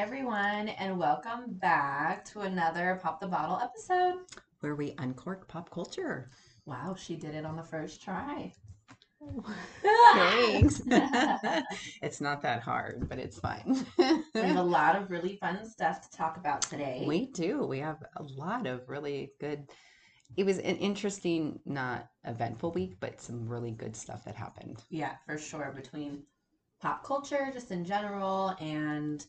everyone, and welcome back to another Pop the Bottle episode. where we uncork pop culture. Wow, she did it on the first try. Thanks. it's not that hard, but it's fine. we have a lot of really fun stuff to talk about today. we do. We have a lot of really good. It was an interesting, not eventful week, but some really good stuff that happened. yeah, for sure. Between pop culture, just in general, and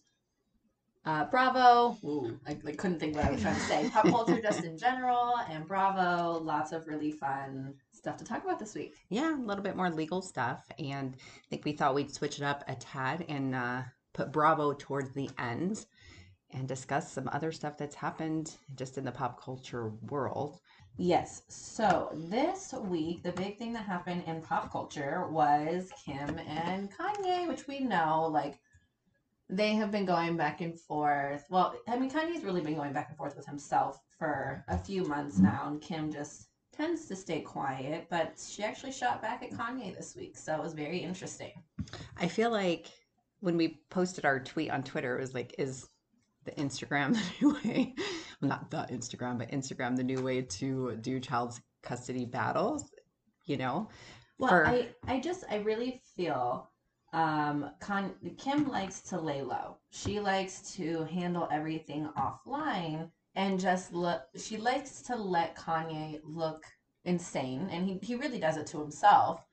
uh, Bravo. Ooh, I, I couldn't think what I was trying to say. Pop culture, just in general, and Bravo. Lots of really fun stuff to talk about this week. Yeah, a little bit more legal stuff. And I think we thought we'd switch it up a tad and uh, put Bravo towards the end and discuss some other stuff that's happened just in the pop culture world. Yes. So this week, the big thing that happened in pop culture was Kim and Kanye, which we know, like, they have been going back and forth. Well, I mean, Kanye's really been going back and forth with himself for a few months mm-hmm. now, and Kim just tends to stay quiet, but she actually shot back at Kanye this week, so it was very interesting. I feel like when we posted our tweet on Twitter, it was like, is the Instagram the new way? Well, not the Instagram, but Instagram the new way to do child custody battles, you know? Well, For- I, I just, I really feel um, Con- Kim likes to lay low. She likes to handle everything offline and just look, she likes to let Kanye look insane. And he, he really does it to himself.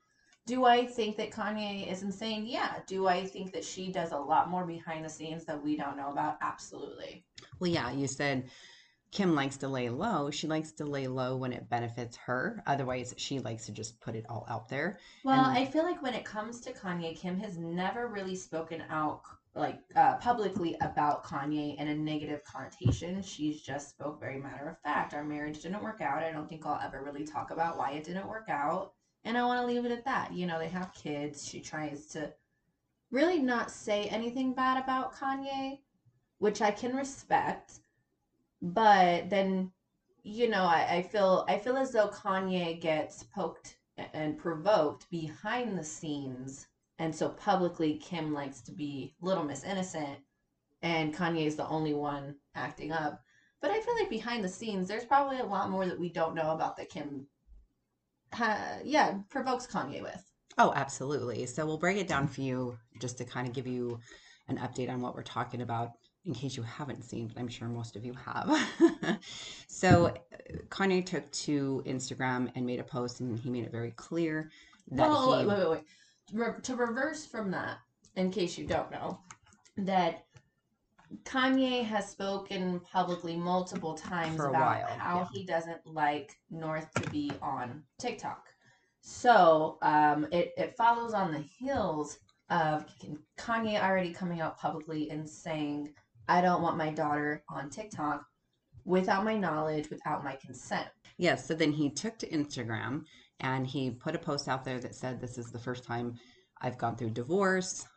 Do I think that Kanye is insane? Yeah. Do I think that she does a lot more behind the scenes that we don't know about? Absolutely. Well, yeah, you said Kim likes to lay low. She likes to lay low when it benefits her. Otherwise, she likes to just put it all out there. Well, And- I feel like when it comes to Kanye, Kim has never really spoken out like uh, publicly about Kanye in a negative connotation. She's just spoke very matter of fact. Our marriage didn't work out. I don't think I'll ever really talk about why it didn't work out, and I want to leave it at that. You know, they have kids. She tries to really not say anything bad about Kanye, which I can respect. But then, you know, I, I feel I feel as though Kanye gets poked and provoked behind the scenes. And so publicly, Kim likes to be Little Miss Innocent, and Kanye is the only one acting up. But I feel like behind the scenes, there's probably a lot more that we don't know about that Kim, ha- yeah, provokes Kanye with. Oh, absolutely. So we'll break it down for you just to kind of give you an update on what we're talking about in case you haven't seen, but I'm sure most of you have. so Kanye took to Instagram and made a post and he made it very clear that Well, he wait, wait, wait. Re- to reverse from that, in case you don't know, that Kanye has spoken publicly multiple times about while, how yeah. he doesn't like North to be on TikTok. So um, it, it follows on the heels of Kanye already coming out publicly and saying, I don't want my daughter on TikTok without my knowledge, without my consent. Yes, so then he took to Instagram and he put a post out there that said, This is the first time I've gone through divorce.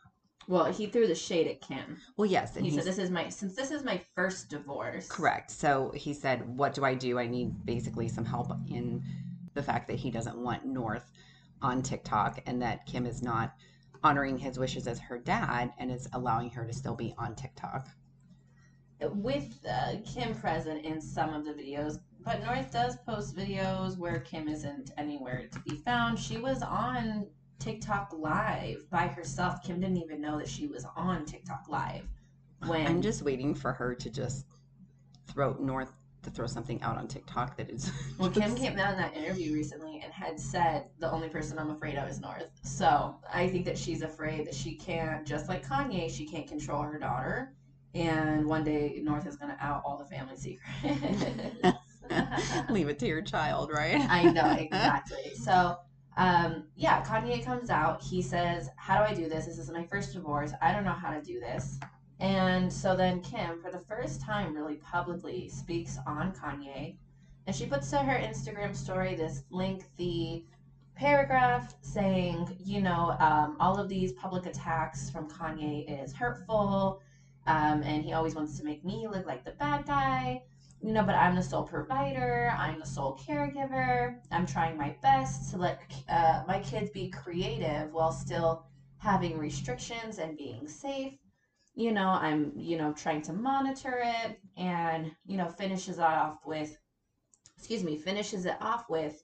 Well, he threw the shade at Kim. Well, yes, and he said, "This is my since this is my first divorce." correct. So he said, What do I do? I need basically some help in the fact that he doesn't want North on TikTok and that Kim is not honoring his wishes as her dad and is allowing her to still be on TikTok. With uh, Kim present in some of the videos, but North does post videos where Kim isn't anywhere to be found. She was on TikTok Live by herself. Kim didn't even know that she was on TikTok Live. When I'm just waiting for her to just throw North to throw something out on TikTok that is. Well, Kim came out in that interview recently and had said the only person I'm afraid of is North. So I think that she's afraid that she can't, just like Kanye, she can't control her daughter. And one day North is going to out all the family secrets. Leave it to your child, right? I know, exactly. So, um, yeah, Kanye comes out. He says, How do I do this? This is my first divorce. I don't know how to do this. And so then Kim, for the first time, really publicly speaks on Kanye. And she puts to her Instagram story this lengthy paragraph saying, you know, um, all of these public attacks from Kanye is hurtful. Um, and he always wants to make me look like the bad guy you know, but I'm the sole provider. I'm the sole caregiver. I'm trying my best to let uh, my kids be creative while still having restrictions and being safe. you know, I'm, you know, trying to monitor it and, you know, finishes off with, excuse me, finishes it off with,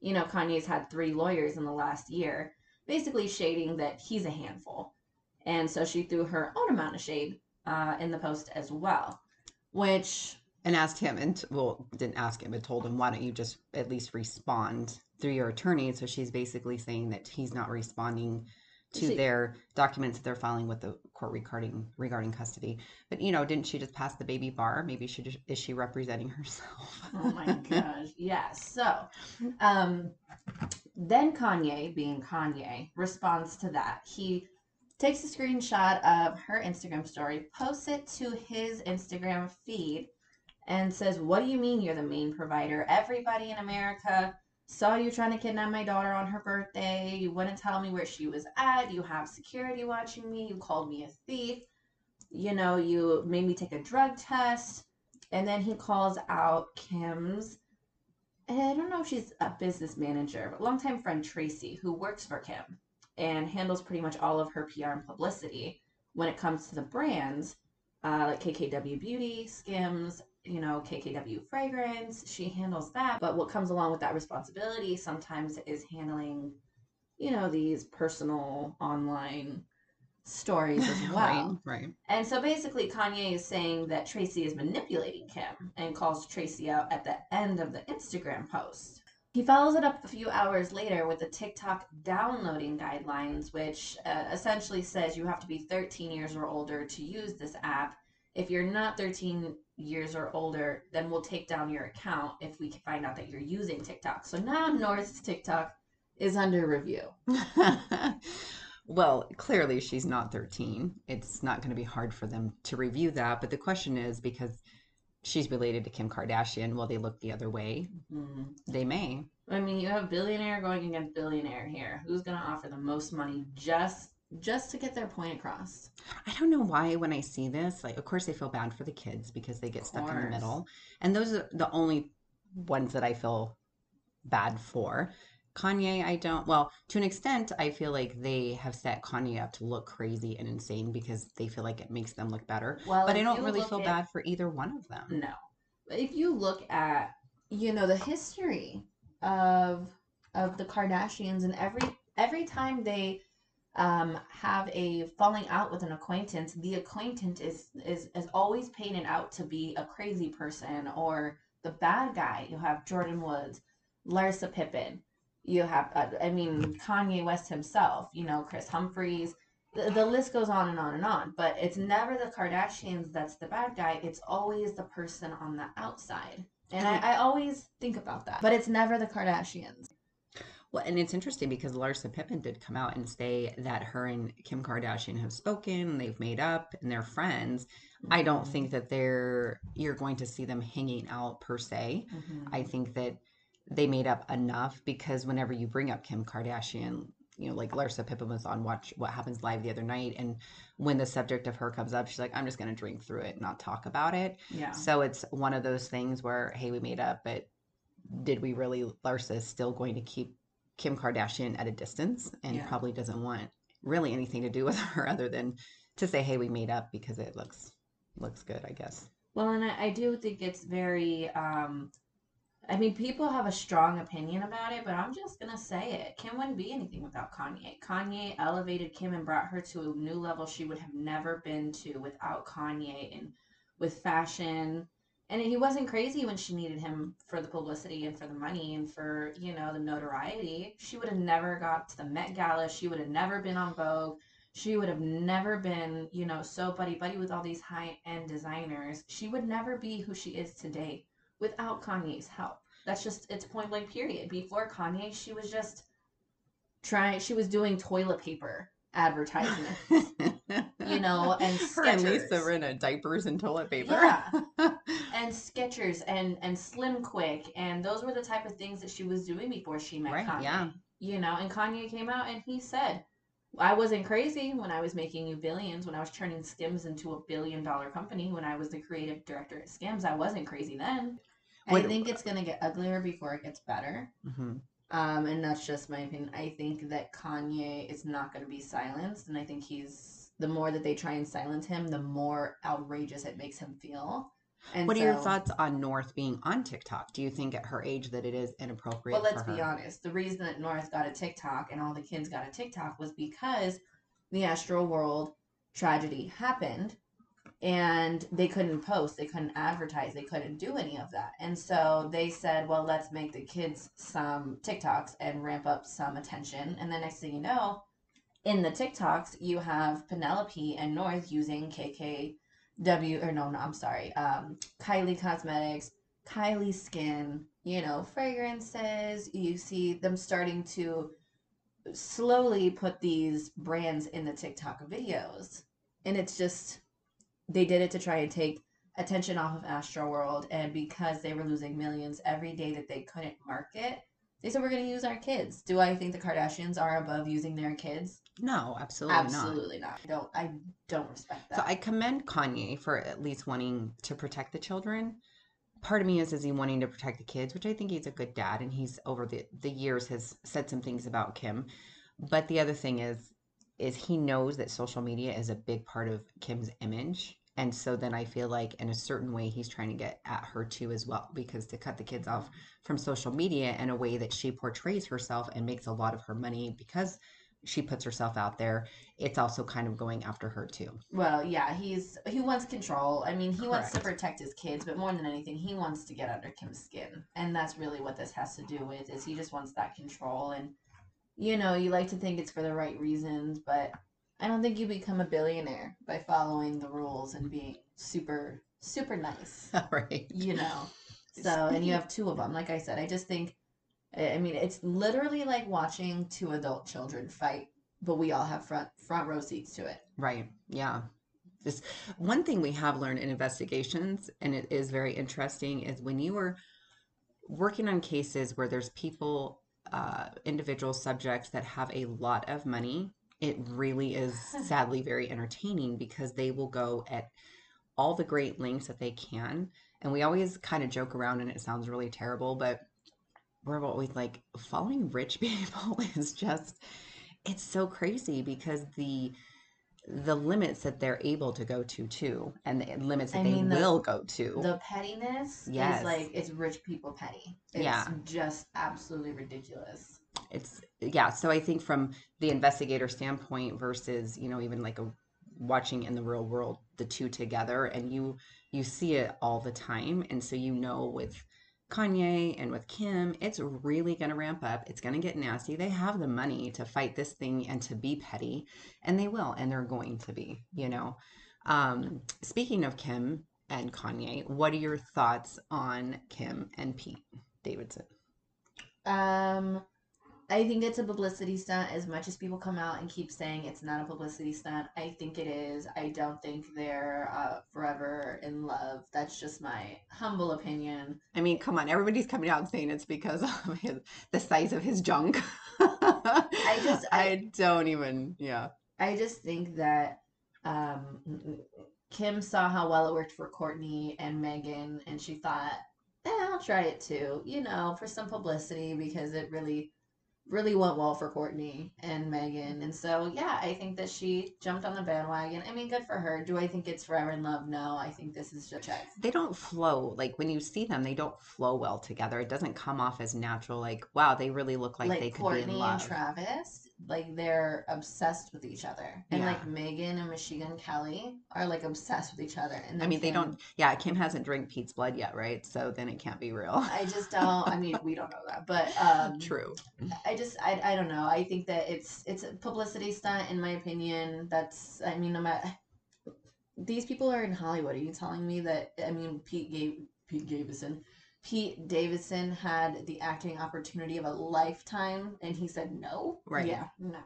you know, Kanye's had three lawyers in the last year, basically shading that he's a handful. And so she threw her own amount of shade uh, in the post as well, which and asked him and well didn't ask him but told him why don't you just at least respond through your attorney so she's basically saying that he's not responding to She- their documents that they're filing with the court regarding regarding custody but you know didn't she just pass the baby bar maybe she just, is she representing herself Oh my gosh. Yes. So, um, then Kanye, being Kanye, responds to that. He takes a screenshot of her Instagram story, posts it to his Instagram feed, and says, What do you mean you're the main provider? Everybody in America saw you trying to kidnap my daughter on her birthday. You wouldn't tell me where she was at. You have security watching me. You called me a thief. You know, you made me take a drug test. And then he calls out Kim's, I don't know if she's a business manager, but longtime friend Tracy, who works for Kim and handles pretty much all of her PR and publicity when it comes to the brands, uh, like KKW Beauty, Skims, you know, KKW Fragrance. She handles that. But what comes along with that responsibility sometimes is handling, you know, these personal online stories as well. right right And so basically, Kanye is saying that Tracy is manipulating Kim and calls Tracy out at the end of the Instagram post. He follows it up a few hours later with the TikTok downloading guidelines, which uh, essentially says you have to be 13 years or older to use this app. If you're not 13 years or older, then we'll take down your account if we can find out that you're using TikTok. So now North's TikTok is under review. well, clearly she's not 13. It's not going to be hard for them to review that. But the question is because she's related to Kim Kardashian, will they look the other way? Mhm. They may. I mean, you have billionaire going against billionaire here. Who's going to offer the most money just just to get their point across? I don't know why when I see this, like, of course, I feel bad for the kids because they get stuck in the middle. And those are the only ones that I feel bad for. Kanye, I don't, well, to an extent, I feel like they have set Kanye up to look crazy and insane because they feel like it makes them look better. Well, But I don't really feel at- bad for either one of them. No. If you look at, you know, the history of of the Kardashians and every every time they um have a falling out with an acquaintance, the acquaintance is is is always painted out to be a crazy person or the bad guy. You have Jordyn Woods, Larsa Pippen. You have, uh, I mean, Kanye West himself. You know, Kris Humphries. The, the list goes on and on and on. But it's never the Kardashians that's the bad guy. It's always the person on the outside. And I, I always think about that. But it's never the Kardashians. Well, and it's interesting because Larsa Pippen did come out and say that her and Kim Kardashian have spoken, they've made up, and they're friends. I don't think that they're you're going to see them hanging out per se. Mhm. I think that they made up enough because whenever you bring up Kim Kardashian, you know, like Larsa Pippen was on Watch What Happens Live the other night, and when the subject of her comes up, she's like, "I'm just going to drink through it, not talk about it." yeah. So it's one of those things where, hey, we made up, but did we really? Larsa is still going to keep Kim Kardashian at a distance and Yeah. probably doesn't want really anything to do with her other than to say, hey, we made up because it looks looks good, I guess. Well, and I, I do think it's very. Um, I mean, people have a strong opinion about it, but I'm just gonna say it. Kim wouldn't be anything without Kanye. Kanye elevated Kim and brought her to a new level she would have never been to without Kanye and with fashion. And he wasn't crazy when she needed him for the publicity and for the money and for you know the notoriety. She would have never got to the Met Gala. She would have never been on Vogue she would have never been, you know, so buddy buddy with all these high end designers. She would never be who she is today without Kanye's help. That's just it's point blank period. Before Kanye, she was just trying she was doing toilet paper advertisements, you know, and her and Lisa Skechers. were in a diapers and toilet paper. Yeah. and Skechers and and Slim Quick and those were the type of things that she was doing before she met Right, Kanye. yeah. You know, and Kanye came out and he said, I wasn't crazy when I was making you billions, when I was turning Skims into a billion dollar company, when I was the creative director at Skims. I wasn't crazy then. I think it's gonna get uglier before it gets better. Mhm. Um, and that's just my opinion. I think that Kanye is not gonna be silenced, and I think he's the more that they try and silence him, the more outrageous it makes him feel. And what are your thoughts on North being on TikTok? Do you think at her age that it is inappropriate? Well, let's be honest. The reason that North got a TikTok and all the kids got a TikTok was because the Astroworld tragedy happened and they couldn't post, they couldn't advertise, they couldn't do any of that. And so they said, well, let's make the kids some TikToks and ramp up some attention. And the next thing you know, in the TikToks, you have Penelope and North using KKW, or no, no, I'm sorry, um, Kylie Cosmetics, Kylie Skin, you know, fragrances. You see them starting to slowly put these brands in the TikTok videos. And it's just, they did it to try and take attention off of Astroworld. And because they were losing millions every day that they couldn't market, they said, we're going to use our kids. Do I think the Kardashians are above using their kids? No, absolutely, not. Absolutely not. I don't, I don't respect that. So I commend Kanye for at least wanting to protect the children. Part of me is is he wanting to protect the kids, which I think he's a good dad, and he's over the the years has said some things about Kim. But the other thing is, is he knows that social media is a big part of Kim's image, and so then I feel like in a certain way he's trying to get at her too as well, because to cut the kids off mm-hmm. from social media in a way that she portrays herself and makes a lot of her money because she puts herself out there, it's also kind of going after her too. Well, yeah, he's he wants control. I mean, he wants to protect his kids, but more than anything, he wants to get under Kim's skin, and that's really what this has to do with. Is he just wants that control, and you know, you like to think it's for the right reasons, but I don't think you become a billionaire by following the rules and being super super nice. right. You know, so and you have two of them. Like I said, I just think, I mean, it's literally like watching two adult children fight, but we all have front front row seats to it. Right. Yeah. Just one thing we have learned in investigations, and it is very interesting, is when you are working on cases where there's people, uh, individual subjects that have a lot of money, it really is sadly very entertaining because they will go at all the great lengths that they can. And we always kind of joke around, and it sounds really terrible, but we're always like, following rich people is just, it's so crazy because the the limits that they're able to go to too and the limits that I they the- will go to The pettiness Yes. is like it's rich people petty. It's Yeah. just absolutely ridiculous. It's yeah so i think from the investigator standpoint versus you know even like a watching in the real world the two together and you you see it all the time and so you know with kanye and with kim it's really going to ramp up. It's going to get nasty. They have the money to fight this thing and to be petty and they will and they're going to be you know. Um speaking of kim and kanye what are your thoughts on kim and pete davidson? Um, I think it's a publicity stunt. As much as people come out and keep saying it's not a publicity stunt, I think it is. I don't think they're uh, forever in love. That's just my humble opinion. I mean, come on, everybody's coming out and saying it's because of his, the size of his junk. I just- I, I- don't even, yeah. I just think that um, Kim saw how well it worked for Kourtney and Megan, and she thought, eh, I'll try it too, you know, for some publicity because it really, really went well for Kourtney and Megan. And so, yeah, I think that she jumped on the bandwagon. I mean, good for her. Do I think it's forever in love? No, I think this is just check. They don't flow. Like when you see them, they don't flow well together. It doesn't come off as natural. Like, wow, they really look like, Like, they could Kourtney be in love. Kourtney and. Travis, like they're obsessed with each other, and Yeah. like Megan and Machine Gun Kelly are like obsessed with each other. And I mean, they don't, yeah, Kim hasn't drank Pete's blood yet, right? So then it can't be real. I just don't. I mean, we don't know that, but um, True. I just, I, I don't know. I think that it's, it's a publicity stunt, in my opinion. That's, I mean, no matter. These people are in Hollywood. Are you telling me that? I mean, Pete gave Pete Davison, Pete Davidson had the acting opportunity of a lifetime, and he said no. Right. Yeah. No.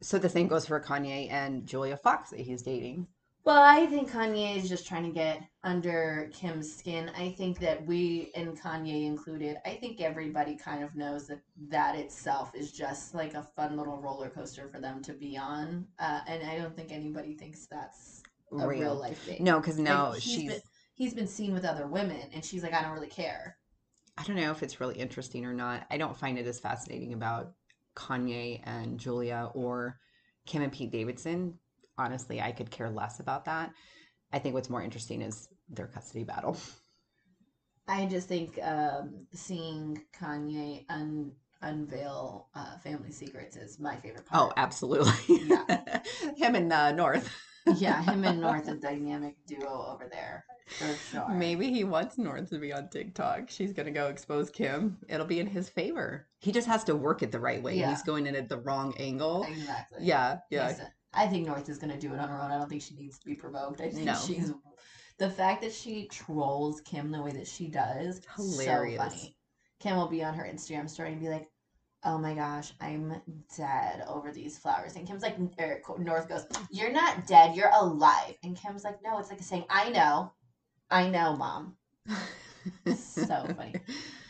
So the same goes for Kanye and Julia Fox that he's dating. Well, I think Kanye is just trying to get under Kim's skin. I think that we, and Kanye included, I think everybody kind of knows that that itself is just like a fun little roller coaster for them to be on. Uh, and I don't think anybody thinks that's a real, Real. life thing. No, because now Like, she's. been, he's been seen with other women, and she's like, I don't really care. I don't know if it's really interesting or not. I don't find it as fascinating about Kanye and Julia or Kim and Pete Davidson. honestly, I could care less about that. I think what's more interesting is their custody battle. I just think um, seeing Kanye un- unveil uh, family secrets is my favorite part. Oh, absolutely. Yeah. Him and uh, North. yeah, him and North, a dynamic duo over there for sure. Maybe he wants North to be on TikTok. She's gonna go expose Kim. It'll be in his favor. He just has to work it the right way. Yeah. He's going in at the wrong angle. exactly. Yeah, yeah. I think North is going to do it on her own. I don't think she needs to be provoked. I think No. she's the fact that she trolls Kim the way that she does. Hilarious. So funny. Kim will be on her Instagram story and be like, "Oh my gosh, I'm dead over these flowers." And Kim's like, er, or North goes, "You're not dead. You're alive." And Kim's like, "No, it's like saying, I know, I know, mom." so funny.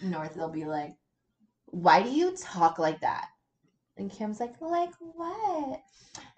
North they'll be like, "Why do you talk like that?" And Kim's like, "Like what?"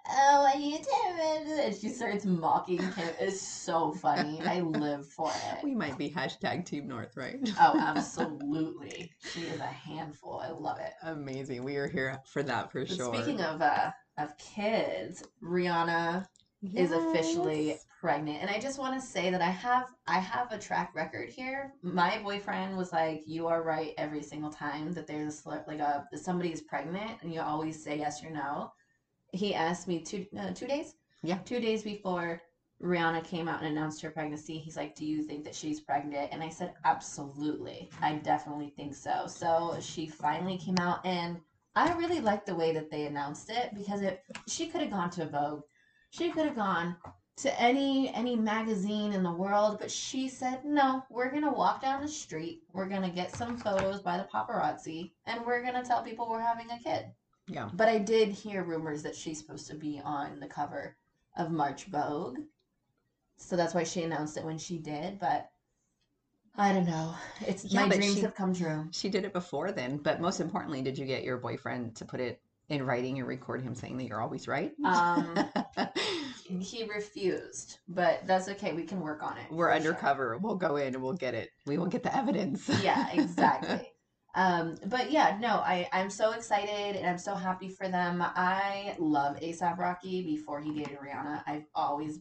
Oh, are you doing? And she starts mocking Kim. It's so funny. I live for it. We might be hashtag Team North, right? Oh, absolutely. She is a handful. I love it. Amazing. We are here for that for But sure. Speaking of uh of kids, Rihanna is officially pregnant. And i just want to say that i have i have a track record here. My boyfriend was like you are right every single time that there's like a somebody is pregnant and you always say yes or no. He asked me two uh, two days? Yeah. two days before rihanna came out and announced her pregnancy he's like do you think that she's pregnant? And i said absolutely. I definitely think so. So she finally came out and i really like the way that they announced it because it she could have gone to vogue she could have gone to any any magazine in the world, but she said, "No, we're going to walk down the street. We're going to get some photos by the paparazzi, and we're going to tell people we're having a kid." Yeah. But I did hear rumors that she's supposed to be on the cover of March Vogue. So that's why she announced it when she did, but I don't know. It's Yeah, my dreams she- have come true. She did it before then, but most importantly, did you get your boyfriend to put it in writing and record him saying that you're always right? Um, He refused, but that's okay. We can work on it. We're for sure. undercover. We'll go in and we'll get it. We will get the evidence. yeah exactly um but yeah no i i'm so excited and i'm so happy for them i love asap rocky before he dated rihanna i've always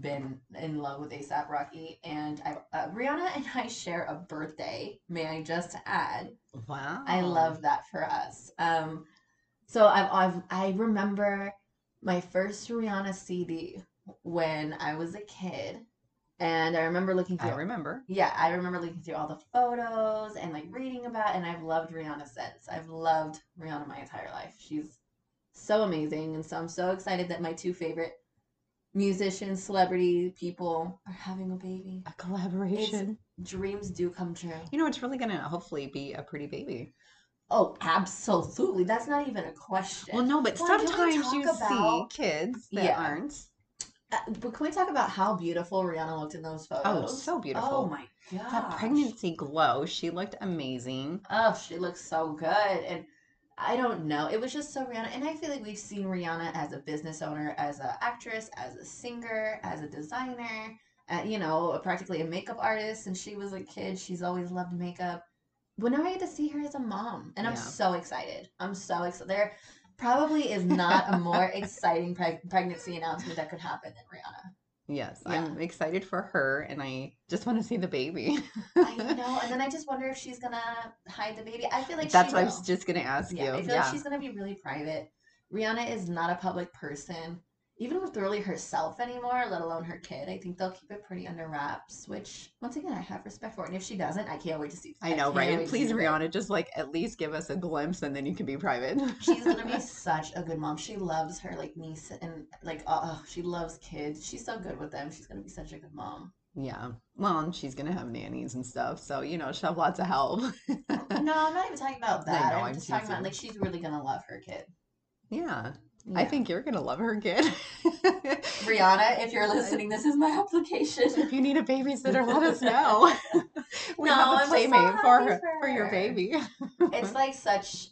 been in love with asap rocky and I, uh, rihanna and i share a birthday may i just add wow. I love that for us. Um, so I've, I've I remember my first Rihanna CD when I was a kid, and I remember looking through. I remember. yeah, I remember looking through all the photos and like reading about, and I've loved Rihanna since. I've loved Rihanna my entire life. She's so amazing, and so I'm so excited that my two favorite musicians, celebrity people are having a baby. A collaboration. Dreams do come true. You know, it's really to hopefully be a pretty baby. Oh, absolutely. That's not even a question. Well, no, but Well, sometimes you about- see kids that Yeah. aren't. Uh, but can we talk about how beautiful Rihanna looked in those photos? Oh, so beautiful. Oh my god. That pregnancy glow. She looked amazing. Oh, she looks so good. And I don't know. It was just so Rihanna. And I feel like we've seen Rihanna as a business owner, as an actress, as a singer, as a designer, uh, you know, practically a makeup artist. And she was a kid. She's always loved makeup. Now I get to see her as a mom. And I'm Yeah. so excited. I'm so excited. There probably is not a more exciting preg- pregnancy announcement that could happen than Rihanna. Yes, Yeah. I'm excited for her, and I just want to see the baby. I know. And then I just wonder if she's going to hide the baby. I feel like That's what I was just gonna ask Yeah, you. I feel like she's gonna be really private. Rihanna is not a public person, even with really herself anymore, let alone her kid. I think they'll keep it pretty under wraps, which once again I have respect for. And if she doesn't, I can't wait to see. I know, can't right? And please. Rihanna, just like at least give us a glimpse, and then you can be private. She's gonna be such a good mom. She loves her like niece and like oh, she loves kids. She's so good with them. She's gonna be such a good mom. yeah. Well, and she's gonna have nannies and stuff, so you know she'll have lots of help. No, I'm not even talking about I that. know, I'm I'm just talking about like she's really gonna love her kid. yeah. I think you're gonna love her kid. Rihanna, if you're listening, this is my application. if you need a babysitter, let us know. we No, have a I'm so playmate for her, for for your baby. it's like such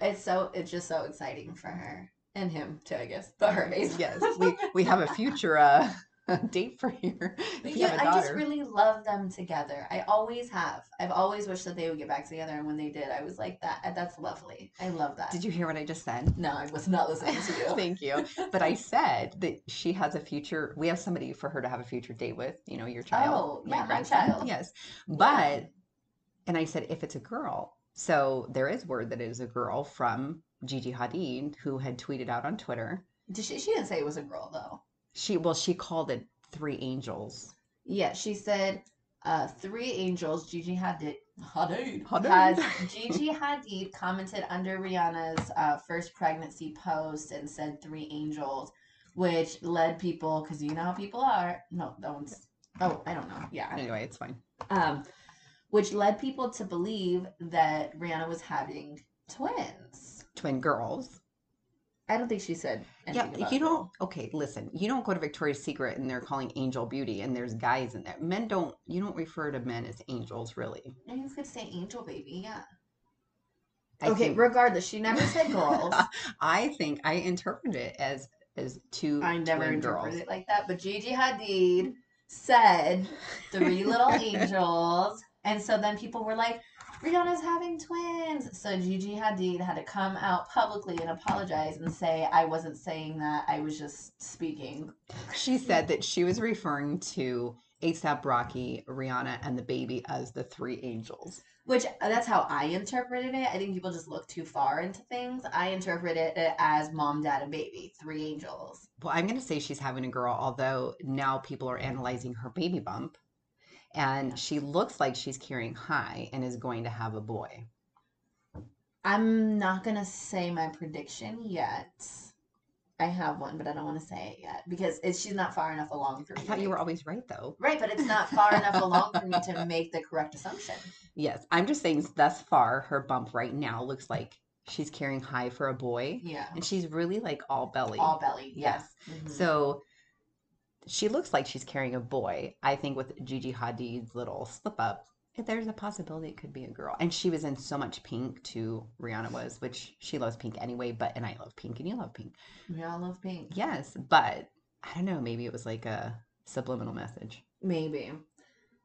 it's so it's just so exciting for her and him too i guess but her basically yes, we we have a future uh, date for you Yeah, I just really love them together. I always have. I've always wished that they would get back together, and when they did, I was like, "That uh, that's lovely. I love that." Did you hear what I just said? No, I was not listening to you. Thank you. But I said that she has a future. We have somebody for her to have a future date with. You know, your child, Oh, yeah, my child. Yes, but and I said if it's a girl. So there is word that it is a girl from Gigi Hadid who had tweeted out on Twitter. Did she, she didn't say it was a girl though. She well, she called it three angels. Yeah, she said uh, three angels. Gigi Hadid. Hadid. Hadid. Has Gigi Hadid commented under Rihanna's uh, first pregnancy post and said three angels, which led people because you know how people are. No, that one's. Oh, I don't know. Yeah. Anyway, it's fine. Um, which led people to believe that Rihanna was having twins. Twin girls. I don't think she said. Yeah, about you don't. Okay, listen. You don't go to Victoria's Secret and they're calling Angel Beauty, and there's guys in there. Men don't. You don't refer to men as angels, really. I was gonna say angel baby. Yeah. I okay. think- regardless, she never said girls. I think I interpret it as as two. I never twin interpreted girls. it like that, but Gigi Hadid said three little angels, and so then people were like, "Rihanna's having twins." So Gigi Hadid had to come out publicly and apologize and say, "I wasn't saying that. I was just speaking." She said that she was referring to ASAP Rocky, Rihanna, and the baby as the three angels. Which uh, that's how I interpreted it. I think people just look too far into things. I interpreted it as mom, dad, and baby, three angels. Well, I'm going to say she's having a girl, although now people are analyzing her baby bump, and she looks like she's carrying high and is going to have a boy. I'm not gonna say my prediction yet. I have one, but I don't want to say it yet because it's, she's not far enough along for I thought to you were always right, though. right, but it's not far enough along for me to make the correct assumption. Yes, I'm just saying thus far, her bump right now looks like she's carrying high for a boy, Yeah, and she's really like all belly. all belly. Yes. Mhm. So she looks like she's carrying a boy. I think with Gigi Hadid's little slip up, there's a possibility it could be a girl. And she was in so much pink too, Rihanna was, which she loves pink anyway, but and I love pink and you love pink. we all love pink. Yes, but I don't know, maybe it was like a subliminal message. Maybe.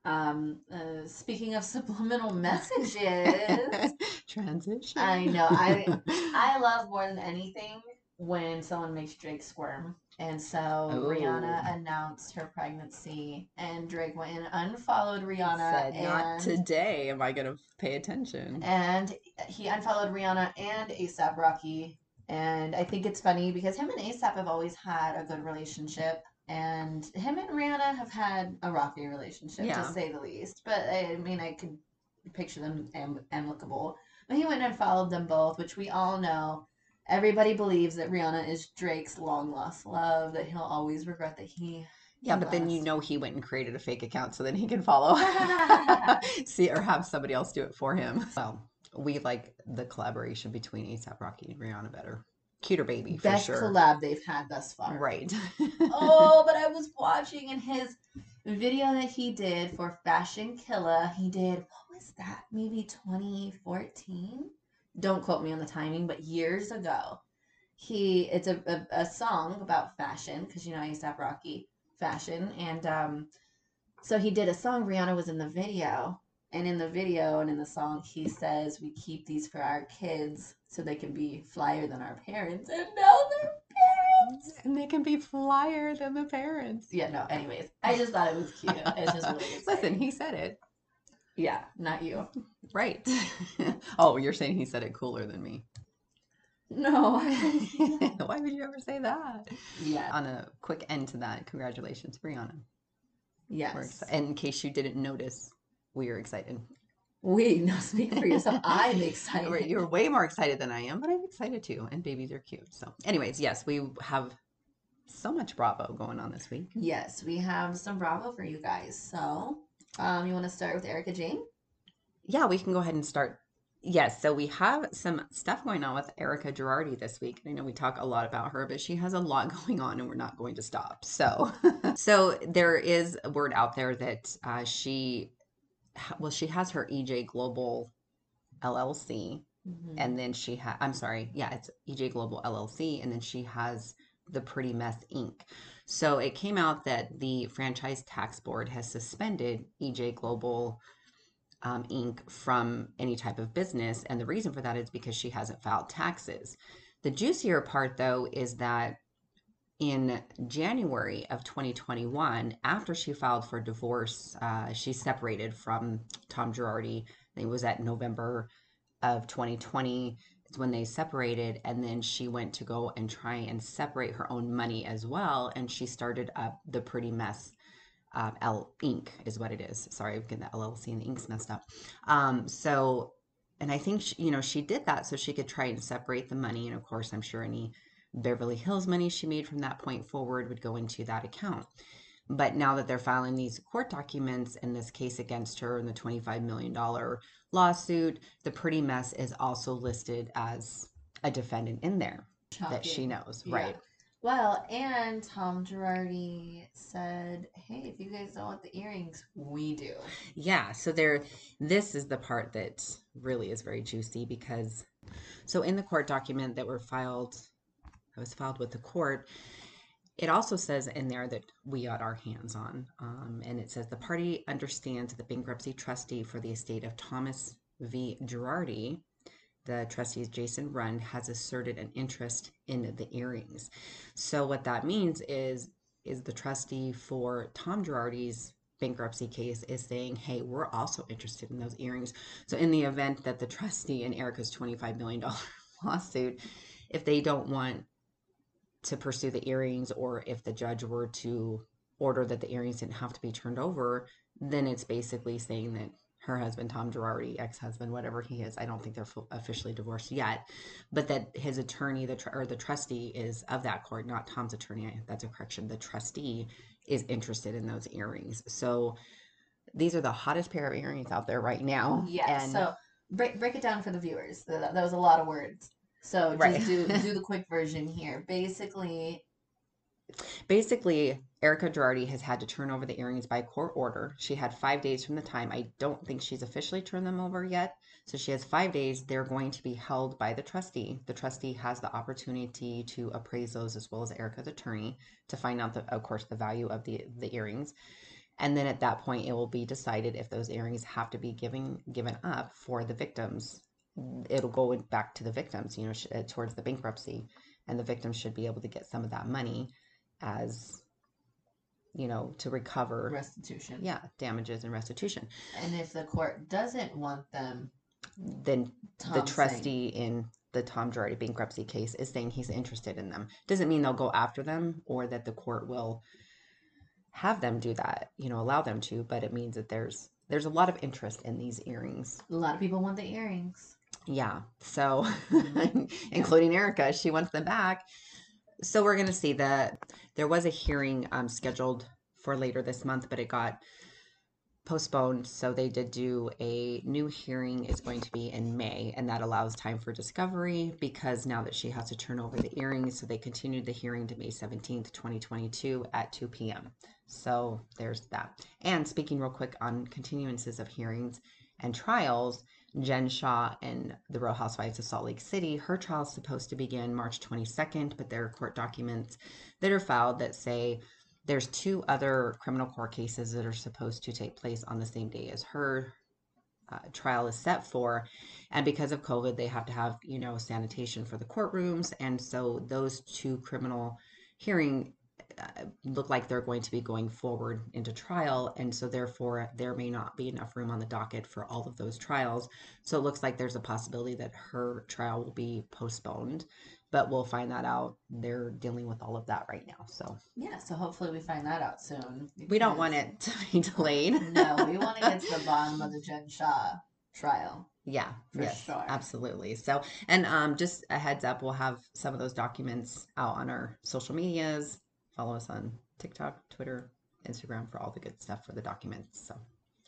Um, uh, speaking of subliminal messages, Transition. I know. I I love more than anything when someone makes Drake squirm. And so Rihanna Oh. announced her pregnancy, and Drake went and unfollowed Rihanna. said, and, not today am I going to pay attention. and he unfollowed Rihanna and ASAP Rocky. And I think it's funny because him and ASAP have always had a good relationship. And him and Rihanna have had a rocky relationship, Yeah. to say the least. But I mean, I could picture them am- amicable. But he went and followed them both, which we all know. Everybody believes that Rihanna is Drake's long lost love, that he'll always regret that he. Yeah, but then you know he went and created a fake account so then he can follow. See, or have somebody else do it for him. So we like the collaboration between ASAP Rocky and Rihanna better. Cuter baby, for Best sure. collab they've had thus far. Right. oh, but I was watching in his video that he did for Fashion Killa. He did what was that? Maybe 2014. Don't quote me on the timing, but years ago, he it's a a, a song about fashion because you know I used to have Rocky fashion, and um, so he did a song. Rihanna was in the video. And in the video and in the song, he says, We keep these for our kids so they can be flyer than our parents. And now they're parents. and they can be flyer than the parents. Yeah, no, anyways. I just thought it was cute. It's just really Listen, he said it. Yeah, not you. Right. oh, you're saying he said it cooler than me. No. Why would you ever say that? yeah. On a quick end to that, congratulations, Rihanna. Yes. exci- And in case you didn't notice, we are excited. We no speak for yourself. I'm excited. Right, You're way more excited than I am, but I'm excited too. And babies are cute. So, anyways, yes, we have so much Bravo going on this week. Yes, we have some Bravo for you guys. So, um, you want to start with Erika Jayne? Yeah, we can go ahead and start. Yes, so we have some stuff going on with Erika Girardi this week. I know we talk a lot about her, but she has a lot going on, and we're not going to stop. So, so there is a word out there that uh, she, well, she has her EJ Global LLC, Mm-hmm. and then she had i'm sorry yeah it's ej global llc and then she has the Pretty Mess Inc. So it came out that the Franchise Tax Board has suspended EJ Global um, Inc. from any type of business. And the reason for that is because she hasn't filed taxes. The juicier part, though, is that in January of 2021, after she filed for divorce, uh, she separated from Tom Girardi. It was at November of 2020 when they separated and then she went to go and try and separate her own money as well and she started up the pretty mess uh, L Inc is what it is. Sorry, I'm getting the LLC and the inks messed up. Um, so, and I think she, you know she did that so she could try and separate the money, and of course, I'm sure any Beverly Hills money she made from that point forward would go into that account. But now that they're filing these court documents in this case against her in the $25 million lawsuit, the pretty mess is also listed as a defendant in there that she knows, Yeah. right? Well, and Tom Girardi said, "Hey, if you guys don't want the earrings, we do." Yeah, so there this is the part that really is very juicy because so in the court document that were filed that was filed with the court, it also says in there that we got our hands on. Um, and it says the party understands the bankruptcy trustee for the estate of Thomas V. Girardi, the trustees Jason Rund, has asserted an interest in the earrings. So what that means is is the trustee for Tom Girardi's bankruptcy case is saying, hey, we're also interested in those earrings. So in the event that the trustee in Erika's $25 million lawsuit, if they don't want to pursue the earrings or if the judge were to order that the earrings didn't have to be turned over, then it's basically saying that her husband, Tom Girardi, ex husband, whatever he is, I don't think they're officially divorced yet, but that his attorney, the tr- or the trustee, is of that court, not Tom's attorney. That's a correction. The trustee is interested in those earrings. So these are the hottest pair of earrings out there right now. Yeah. And so break break it down for the viewers. That was a lot of words. So just Right. do do the quick version here. Basically, basically erika girardi has had to turn over the earrings by court order. She had five days from the time. I don't think she's officially turned them over yet. So she has five days. They're going to be held by the trustee. The trustee has the opportunity to appraise those as well as erika's attorney to find out the, of course the value of the the earrings. And then at that point it will be decided if those earrings have to be given given up for the victims it'll go back to the victims you know sh- uh, towards the bankruptcy and the victims should be able to get some of that money as you know to recover restitution. yeah damages and restitution And if the court doesn't want them, then Tom's the saying- trustee in the Tom Girardi bankruptcy case is saying he's interested in them. Doesn't mean they'll go after them or that the court will have them do that, you know, allow them to, but it means that there's there's a lot of interest in these earrings. a lot of people want the earrings. Yeah. So Mhm. including Erika, she wants them back. So we're gonna see that there was a hearing um, scheduled for later this month, but it got postponed. So they did do a new hearing. It's going to be in May, and that allows time for discovery because now that she has to turn over the earrings, so they continued the hearing to May 17th, 2022 at 2 p.m. So there's that. And speaking real quick on continuances of hearings and trials, Jen Shah and the Real Housewives of Salt Lake City, her trial is supposed to begin March 22nd, but there are court documents that are filed that say there's two other criminal court cases that are supposed to take place on the same day as her uh, trial is set for. And because of covid they have to have you know sanitation for the courtrooms. And so those two criminal hearing look like they're going to be going forward into trial and so therefore there may not be enough room on the docket for all of those trials so it looks like there's a possibility that her trial will be postponed but we'll find that out they're dealing with all of that right now so Yeah, so hopefully we find that out soon. we don't want it to be delayed no, we want to get to the bottom of the Jen Shah trial. Yeah, For yes, sure. absolutely. So, and um, just a heads up, we'll have some of those documents out on our social medias. Follow us on TikTok, Twitter, Instagram for all the good stuff for the documents. So,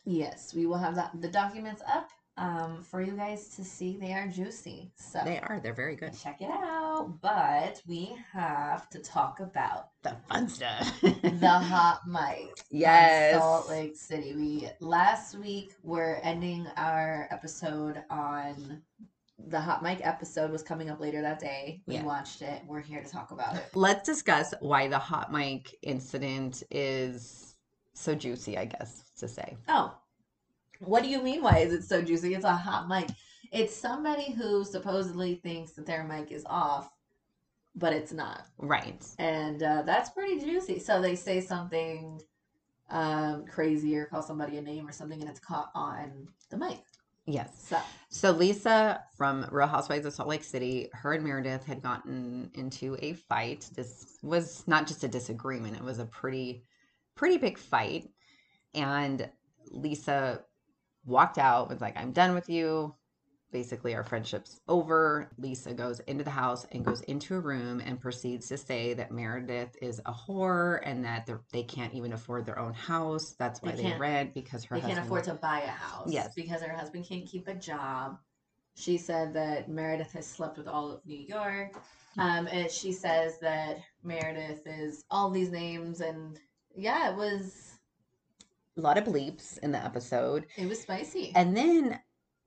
Yes, we will have that the documents up um, for you guys to see. They are juicy. So they are, they're very good. check it out. But we have to talk about The fun stuff. the hot mic. Yes. Salt Lake City. We last week we're ending our episode on the hot mic episode was coming up later that day. We Yeah. watched it. We're here to talk about it. Let's discuss why the hot mic incident is so juicy, I guess to say. Oh, what do you mean? Why is it so juicy? It's a hot mic. It's somebody who supposedly thinks that their mic is off, but it's not. Right. and uh, that's pretty juicy. So they say something um, crazy or call somebody a name or something, and it's caught on the mic. Yes. So So Lisa from Real Housewives of Salt Lake City, her and Meredith had gotten into a fight. This was not just a disagreement; it was a pretty, pretty big fight. And Lisa walked out, was like, "I'm done with you." Basically, our friendship's over. Lisa goes into the house and goes into a room and proceeds to say that Meredith is a whore and that they're- can't even afford their own house. That's why They they, can't- rent because her they can't husband afford to buy a house. Yes. because her husband can't keep a job. She said that Meredith has slept with all of New York. Um, and she says that Meredith is all these names, and yeah, it was a lot of bleeps in the episode. it was spicy. And then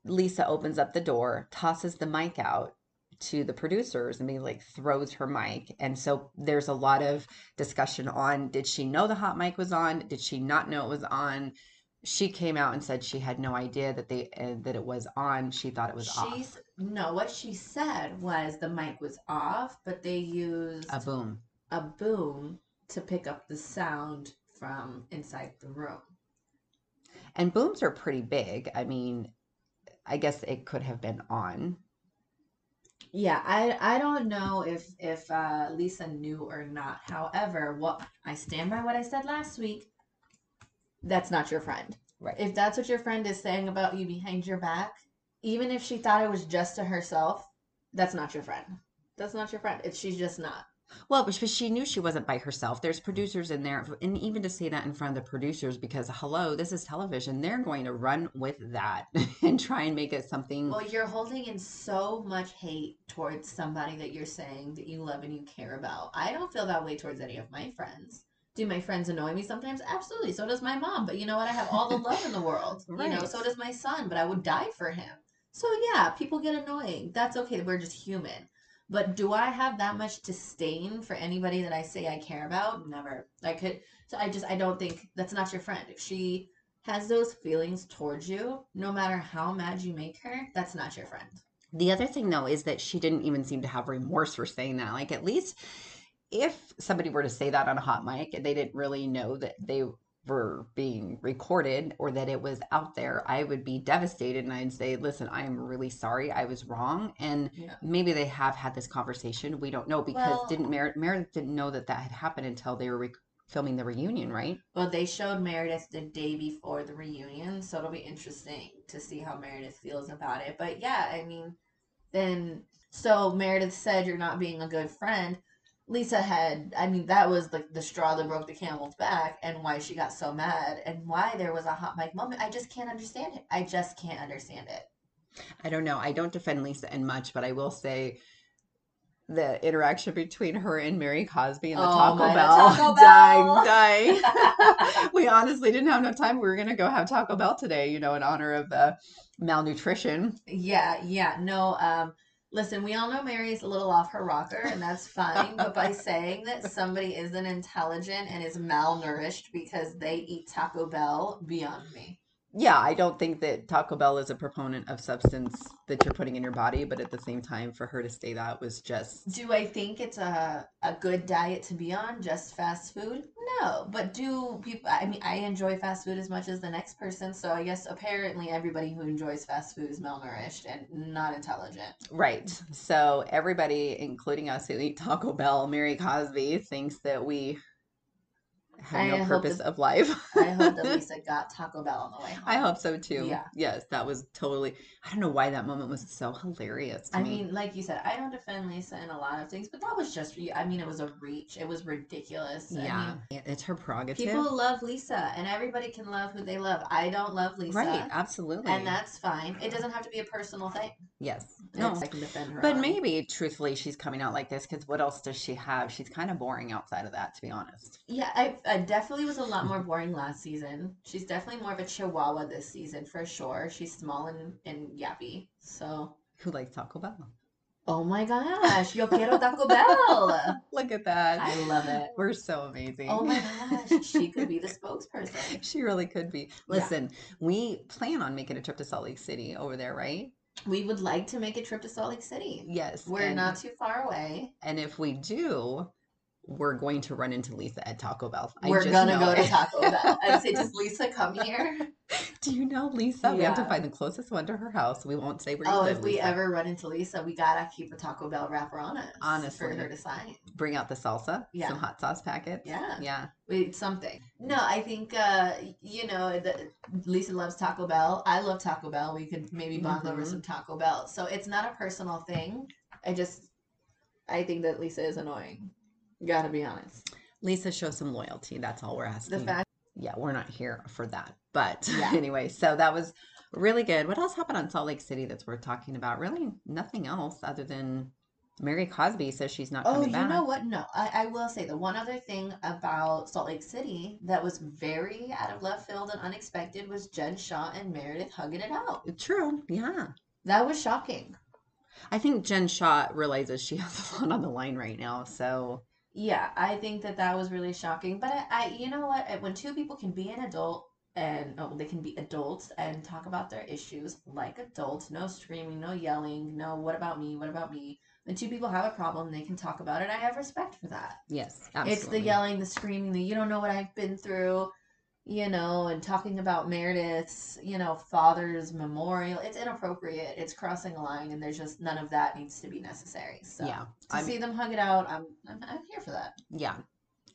Lisa opens up the door, tosses the mic out to the producers, and be like throws her mic. And so there's a lot of discussion on did she know the hot mic was on? Did she not know it was on? She came out and said she had no idea that they uh, that it was on. She thought it was off. She's no, what she said was the mic was off, but they used A boom. a boom to pick up the sound from inside the room. And booms are pretty big. I mean, I guess it could have been on. Yeah, I I don't know if if uh, Lisa knew or not. However, what I stand by what I said last week. That's not your friend. Right. If that's what your friend is saying about you behind your back, even if she thought it was just to herself, that's not your friend. That's not your friend. It's she's just not. Well, because she knew she wasn't by herself. There's mm. producers in there, and even to say that in front of the producers, because hello, this is television. They're going to run with that and try and make it something. Well, you're holding in so much hate towards somebody that you're saying that you love and you care about. I don't feel that way towards any of my friends. Do my friends annoy me sometimes? Absolutely. So does my mom. But you know what? I have all the love in the world. You know, Right. so does my son, but I would die for him. So yeah, people get annoying. That's okay. We're just human. But do I have that much disdain for anybody that I say I care about? Never. I could so I just I don't think that's not your friend. If she has those feelings towards you, no matter how mad you make her, that's not your friend. The other thing, though, is that she didn't even seem to have remorse for saying that. Like, at least if somebody were to say that on a hot mic and they didn't really know that they were being recorded or that it was out there, I would be devastated and I'd say, listen, I am really sorry. I was wrong. And Yeah. maybe they have had this conversation. We don't know because Well- didn't Mer- Meredith didn't know that that had happened until they were rec- filming the reunion, right? Well, they showed Meredith the day before the reunion, so it'll be interesting to see how Meredith feels about it. But yeah, I mean, then so Meredith said you're not being a good friend. Lisa had, I mean, that was like the straw that broke the camel's back, and why she got so mad, and why there was a hot mic moment. I just can't understand it. I just can't understand it. I don't know. I don't defend Lisa in much, but I will say the interaction between her and Mary Cosby and the Oh Taco Bell, Taco Bell. dying, dying. we honestly didn't have enough time. We were gonna go have Taco Bell today, you know, in honor of the malnutrition. Yeah, yeah. No, um, listen, we all know Mary's a little off her rocker, and that's fine. but by saying that somebody isn't intelligent and is malnourished because they eat Taco Bell, beyond me. Yeah, I don't think that Taco Bell is a proponent of substance that you're putting in your body, but at the same time, for her to say that was just Do I think it's a a good diet to be on? Just fast food? No. But do people? I mean, I enjoy fast food as much as the next person, so I guess apparently everybody who enjoys fast food is malnourished and not intelligent. right. So everybody, including us who eat Taco Bell, Mary Cosby, thinks that we have no purpose that- of life. I hope that Lisa got Taco Bell on the way home. I hope so too. Yeah. Yes, that was totally. I don't know why that moment was so hilarious to I me. mean, like you said, I don't defend Lisa in a lot of things, but that was just, you I mean, it was a reach. It was ridiculous. I yeah, mean, it's her prerogative. people love Lisa, and everybody can love who they love. I don't love Lisa. right? Absolutely. And that's fine. It doesn't have to be a personal thing. yes. No. I can defend her. But on. maybe, truthfully, she's coming out like this because what else does she have? She's kind of boring outside of that, to be honest. Yeah, I, I definitely was a lot more boring last season. She's definitely more of a chihuahua this season for sure. She's small and, and yappy. So Who likes Taco Bell? Oh my gosh, yo quiero Taco Bell. Look at that. I love it. We're so amazing. Oh my gosh, she could be the spokesperson. She really could be. Yeah. Listen, we plan on making a trip to Salt Lake City over there, right? We would like to make a trip to Salt Lake City. Yes. We're and, not too far away. And if we do, we're going to run into Lisa at Taco Bell. I We're gonna go to. Taco Bell and say, "Does Lisa come here?" Do you know Lisa? We have to find the closest one to her house. We won't say where you Oh, live. if we Lisa. ever run into Lisa, we gotta keep a Taco Bell wrapper on us. Honestly. for her to sign. bring out the salsa, Yeah. some hot sauce packets. Yeah. Yeah. We something. No, I think uh, you know the, Lisa loves Taco Bell. I love Taco Bell. We could maybe bond over Mhm. some Taco Bell. So it's not a personal thing. I just, I think that Lisa is annoying. Gotta be honest. Lisa shows some loyalty. That's all we're asking. The fact. yeah, we're not here for that. But Yeah. anyway, so that was really good. What else happened on Salt Lake City that's worth talking about? Really nothing else other than Mary Cosby says she's not Oh, coming you back. know what? No, I, I will say the one other thing about Salt Lake City that was very out of left field and unexpected was Jen Shah and Meredith hugging it out. True. Yeah. That was shocking. I think Jen Shah realizes she has a lot on the line right now. So Yeah, I think that that was really shocking. But I, I you know what? When two people can be an adult and oh, they can be adults and talk about their issues like adults, no screaming, no yelling, no what about me, what about me. When two people have a problem, they can talk about it. I have respect for that. yes, absolutely. It's the yelling, the screaming, the you don't know what I've been through, you know, and talking about Meredith's, you know, father's memorial. It's inappropriate. It's crossing a line, and there's just none of that needs to be necessary. So Yeah. to I'm- see them hug it out, I'm I'm, I'm here for that. Yeah.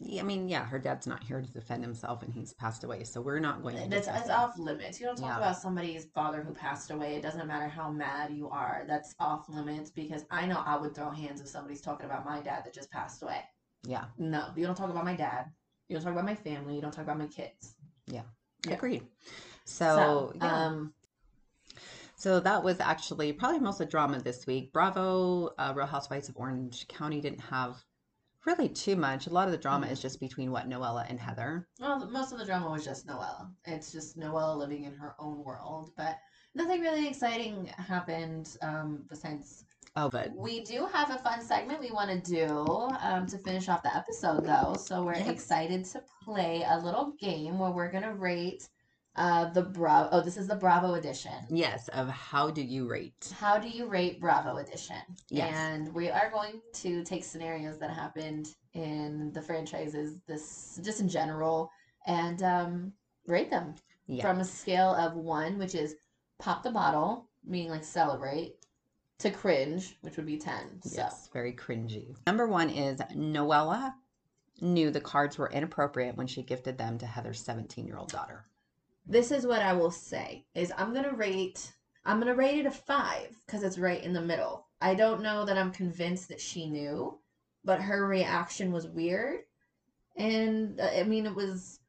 I mean, yeah, her dad's not here to defend himself and he's passed away. So we're not going to That's it's off limits. You don't talk Yeah. about somebody's father who passed away. It doesn't matter how mad you are. That's off limits because I know I would throw hands if somebody's talking about my dad that just passed away. Yeah. No, you don't talk about my dad. You don't talk about my family. You don't talk about my kids. Yeah. Agreed. So, yeah. um, So that was actually probably most of drama this week. Bravo, uh, Real Housewives of Orange County didn't have really too much. A lot of the drama Mhm. is just between what Noella and Heather. well, most of the drama was just Noella. It's just Noella living in her own world, but nothing really exciting happened um, besides Oh, but We do have a fun segment we want to do um, to finish off the episode, though. So we're Yes. excited to play a little game where we're gonna rate uh, the Bravo. Oh, this is the Bravo edition. yes, of how do you rate? How do you rate Bravo edition? Yes. And we are going to take scenarios that happened in the franchises, this just in general, and um, rate them Yeah. from a scale of one, which is pop the bottle, meaning like celebrate, to cringe, which would be ten. So. Yes, very cringy. Number one is Noella knew the cards were inappropriate when she gifted them to Heather's 17 year old daughter. this is what I will say is I'm gonna rate I'm gonna rate it a five because it's right in the middle. I don't know that I'm convinced that she knew, but her reaction was weird, and uh, I mean it was.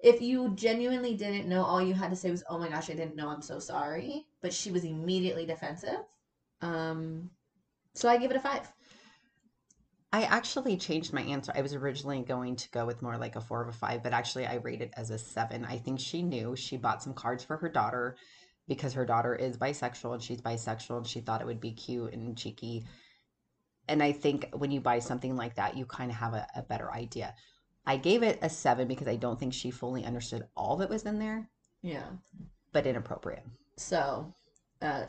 If you genuinely didn't know, all you had to say was, "Oh my gosh, I didn't know. I'm so sorry." But she was immediately defensive. Um, so I give it a five. I actually changed my answer. I was originally going to go with more like a four of a five, but actually I rated as a seven. I think she knew she bought some cards for her daughter because her daughter is bisexual and she's bisexual and she thought it would be cute and cheeky. And I think when you buy something like that, you kind of have a, a better idea. I gave it a seven because I don't think she fully understood all that was in there, Yeah. but inappropriate. So, uh,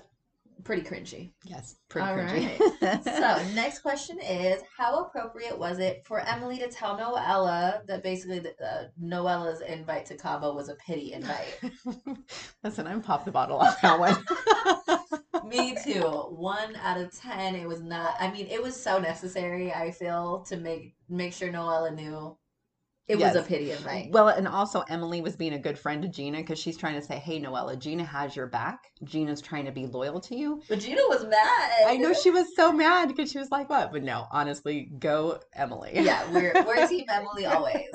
pretty cringy. Yes, pretty All cringy. so next question is how appropriate was it for emily to tell noella that basically the, uh, noella's invite to cabo was a pity invite Listen, I'm pop the bottle on that one. me too one out of ten it was not i mean it was so necessary i feel to make make sure noella knew it was a pity invite Well, and also Emily was being a good friend to Gina because she's trying to say, "Hey, Noella, Gina has your back. Gina's trying to be loyal to you." but gina was mad I know she was so mad because she was like, "What?" But no, honestly, go Emily. yeah we're, we're team emily always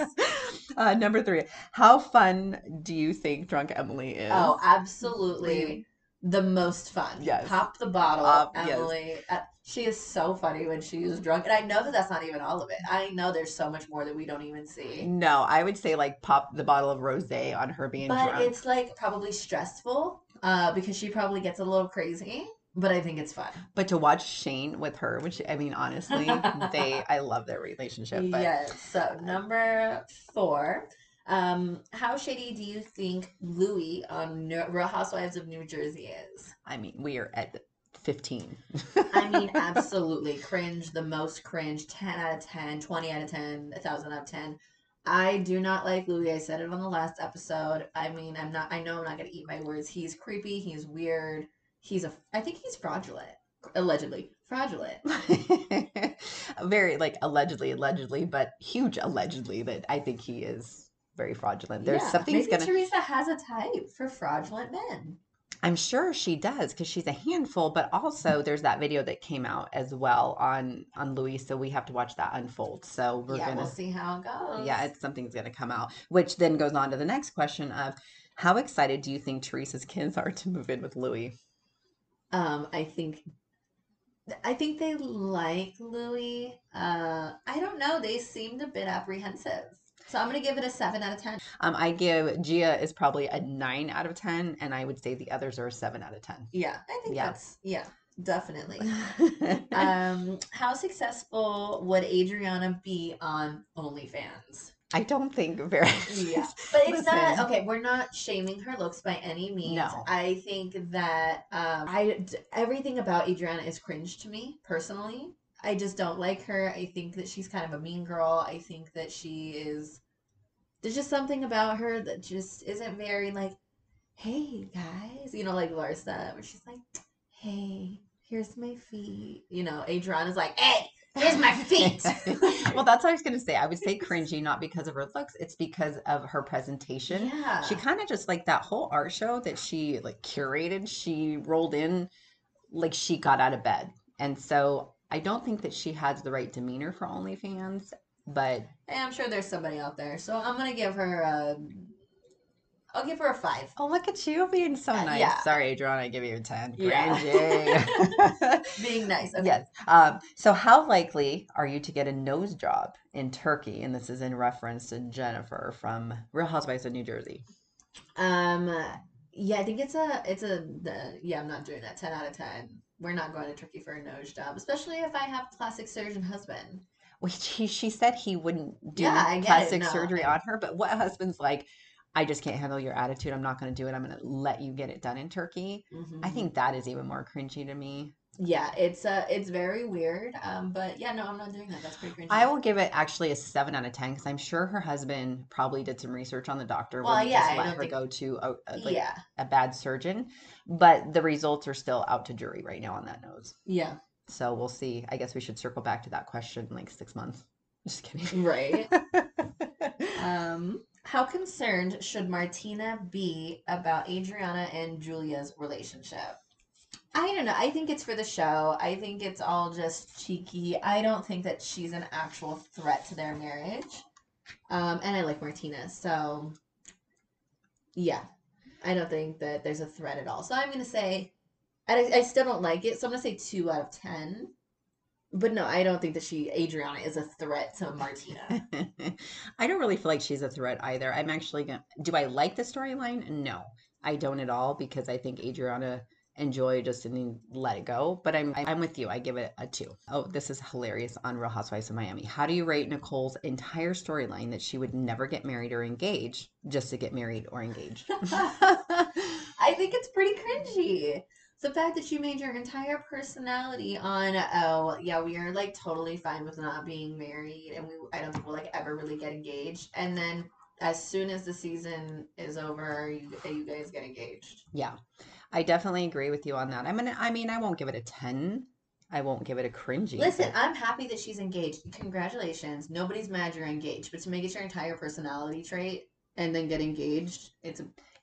uh, number three, how fun do you think drunk Emily is? Oh, absolutely. The most fun. Yes. Pop the bottle, yes. Emily. Uh, she is so funny when she is drunk. And I know that that's not even all of it. I know there's so much more that we don't even see. no, I would say like pop the bottle of rosé on her being But drunk. it's like probably stressful uh, because she probably gets a little crazy. but I think it's fun. But to watch Shane with her, which I mean, honestly, they I love their relationship. But Yes. So number four. Um, how shady do you think Luis on New- Real Housewives of New Jersey is? I mean, we are at 15. I mean, absolutely cringe, the most cringe, 10 out of 10, 20 out of 10, 1,000 out of 10. I do not like Luis. I said it on the last episode. I mean, I'm not, I know I'm not going to eat my words. He's creepy. He's weird. He's a, I think he's fraudulent, allegedly. Fraudulent. very like allegedly, allegedly, but huge allegedly that I think he is very fraudulent. There's Yeah, something's maybe gonna. Teresa has a type for fraudulent men. I'm sure she does because she's a handful, but also there's that video that came out as well on on Luis, so we have to watch that unfold. So we're yeah, gonna we'll see how it goes. yeah, it's something's gonna come out, which then goes on to the next question of how excited do you think Teresa's kids are to move in with Luis? Um, I think I think they like Luis. Uh, I don't know. They seemed a bit apprehensive. So I'm gonna give it a seven out of ten. Um, I give Gia is probably a nine out of ten, and I would say the others are a seven out of ten. Yeah, I think Yeah. that's yeah, definitely. um, how successful would Adriana be on OnlyFans? I don't think very. Yeah, but it's not okay. We're not shaming her looks by any means. No. I think that um, I everything about Adriana is cringe to me personally. I just don't like her. I think that she's kind of a mean girl. I think that she is. There's just something about her that just isn't very like, hey guys, you know, like Larsa, where she's like, hey, here's my feet. You know, Adriana's like, hey, here's my feet. well, that's what I was gonna say. I would say cringy, not because of her looks, it's because of her presentation. yeah. She kind of just like that whole art show that she like curated. She rolled in like she got out of bed, and so I don't think that she has the right demeanor for OnlyFans. But Hey, I'm sure there's somebody out there. So I'm gonna give her a. I'll give her a five. oh, look at you being so Uh, nice. yeah. Sorry, Adriana, I give you a ten. Yeah. Being nice. Okay. Yes. Um, so, how likely are you to get a nose job in Turkey? And this is in reference to Jennifer from Real Housewives of New Jersey. Um. Yeah, I think it's a. It's a. The, yeah, I'm not doing that. Ten out of ten. We're not going to Turkey for a nose job, especially if I have plastic surgeon husband. Which she, she said he wouldn't do Yeah, I plastic No, surgery on her. But what husband's like, I just can't handle your attitude. I'm not going to do it. I'm going to let you get it done in Turkey. I Mhm. think that is even more cringy to me. Yeah, it's uh, it's very weird. Um, but yeah, no, I'm not doing that. That's pretty cringy. I will give it actually a seven out of ten because I'm sure her husband probably did some research on the doctor. Well, wouldn't yeah, just I let don't her think- go to a, a, like yeah, a bad surgeon. But the results are still out to jury right now on that nose. yeah, So we'll see. I guess we should circle back to that question in like six months. Just kidding. right. Um, how concerned should Martina be about Adriana and Julia's relationship? I don't know. I think it's for the show. I think it's all just cheeky. I don't think that she's an actual threat to their marriage. Um, and I like Martina, so yeah, I don't think that there's a threat at all. So I'm gonna say, I, I still don't like it. So I'm gonna say two out of ten. But no, I don't think that she Adriana is a threat to Martina. I don't really feel like she's a threat either. I'm actually gonna. Do I like the storyline? No, I don't at all because I think Adriana and Joy just didn't let it go. But I'm I'm with you. I give it a two. Oh, this is hilarious on Real Housewives of Miami. How do you rate Nicole's entire storyline that she would never get married or engaged just to get married or engaged? I think it's pretty cringy. The fact that you made your entire personality on, oh yeah, we are like totally fine with not being married, and we I don't think we'll like ever really get engaged. And then as soon as the season is over, you you guys get engaged. Yeah, I definitely agree with you on that. I'm gonna. I mean, I won't give it a ten. I won't give it a cringy. Listen, but- I'm happy that she's engaged. Congratulations. Nobody's mad you're engaged, but to make it your entire personality trait and then get engaged, it's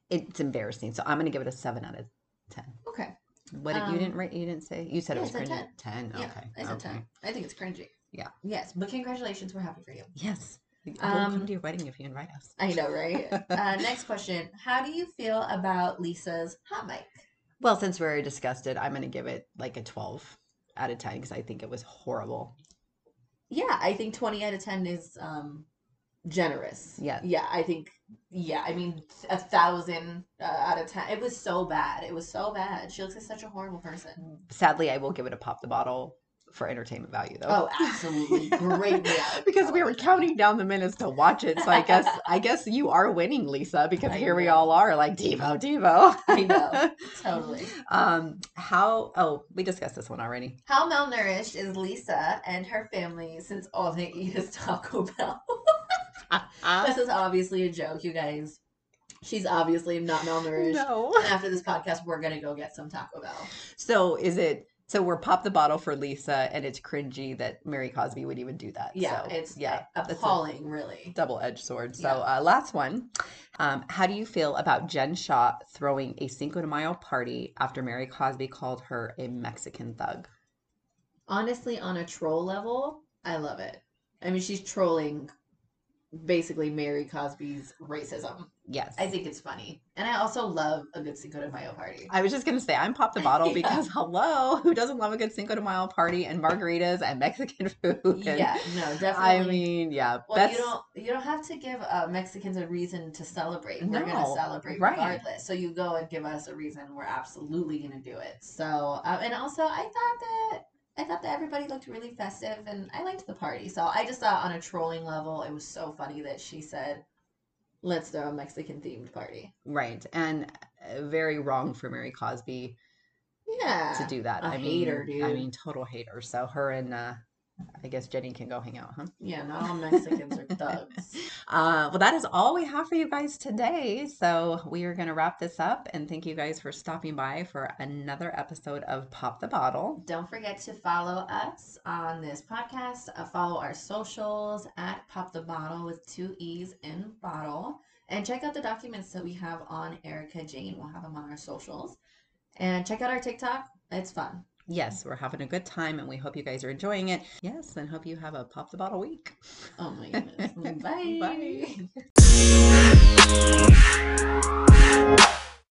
it's embarrassing. So I'm gonna give it a seven out of ten. okay. What did you Um, didn't write? You didn't say. You said yeah, it was cringy. Ten. Yeah, okay. I said okay. 10. I think it's cringy. Yeah. Yes, but congratulations. We're happy for you. Yes. We'll Um, come to your wedding if you invite us. I know, right? uh, next question. How do you feel about Lisa's hot mic? Well, since we already discussed it, I'm gonna give it like a twelve out of ten because I think it was horrible. Yeah, I think 20 out of 10 is um generous. Yeah. Yeah, I think. Yeah, I mean, a thousand uh, out of ten. It was so bad. It was so bad. She looks like such a horrible person. Sadly, I will give it a pop the bottle for entertainment value though. Oh, absolutely great because we were counting down the minutes to watch it. So I guess I guess you are winning, Lisa, because I here we all are like Devo, Devo. I know. Totally. um, how? Oh, we discussed this one already. How malnourished is Lisa and her family since all they eat is Taco Bell? this is obviously a joke, you guys. She's obviously not malnourished. no. And after this podcast, we're gonna go get some Taco Bell. So is it? So we're pop the bottle for Lisa, and it's cringy that Mary Cosby would even do that. Yeah, So, it's yeah, appalling, really. double-edged sword. So Yeah. uh, last one. Um, how do you feel about Jen Shah throwing a Cinco de Mayo party after Mary Cosby called her a Mexican thug? Honestly, on a troll level, I love it. I mean, she's trolling basically Mary Cosby's racism. Yes. I think it's funny, and I also love a good Cinco de Mayo party. I was just gonna say I'm pop the bottle Yeah. because hello, who doesn't love a good Cinco de Mayo party and margaritas and Mexican food? and- Yeah, no, definitely. I mean, yeah, Well, that's you don't you don't have to give uh, Mexicans a reason to celebrate. We're No, gonna celebrate right. regardless. So you go and give us a reason. We're absolutely gonna do it. So um, and also I thought that I thought that everybody looked really festive and I liked the party. So I just thought on a trolling level it was so funny that she said, "Let's throw a Mexican themed party." right and uh, very wrong for Mary Cosby Yeah, to do that. a I mean, hater, I mean, total hater. So her and uh, I guess Jenny can go hang out, huh? yeah. Not all Mexicans are thugs. Uh, well, that is all we have for you guys today. So we are going to wrap this up and thank you guys for stopping by for another episode of Pop the Bottle. Don't forget to follow us on this podcast. Uh, follow our socials at Pop the Bottle with two E's in bottle. And check out the documents that we have on Erika Jayne. We'll have them on our socials. And check out our TikTok. It's fun. Yes, we're having a good time and we hope you guys are enjoying it. Yes, and hope you have a Pop the Bottle week. Oh my goodness. Bye. Bye.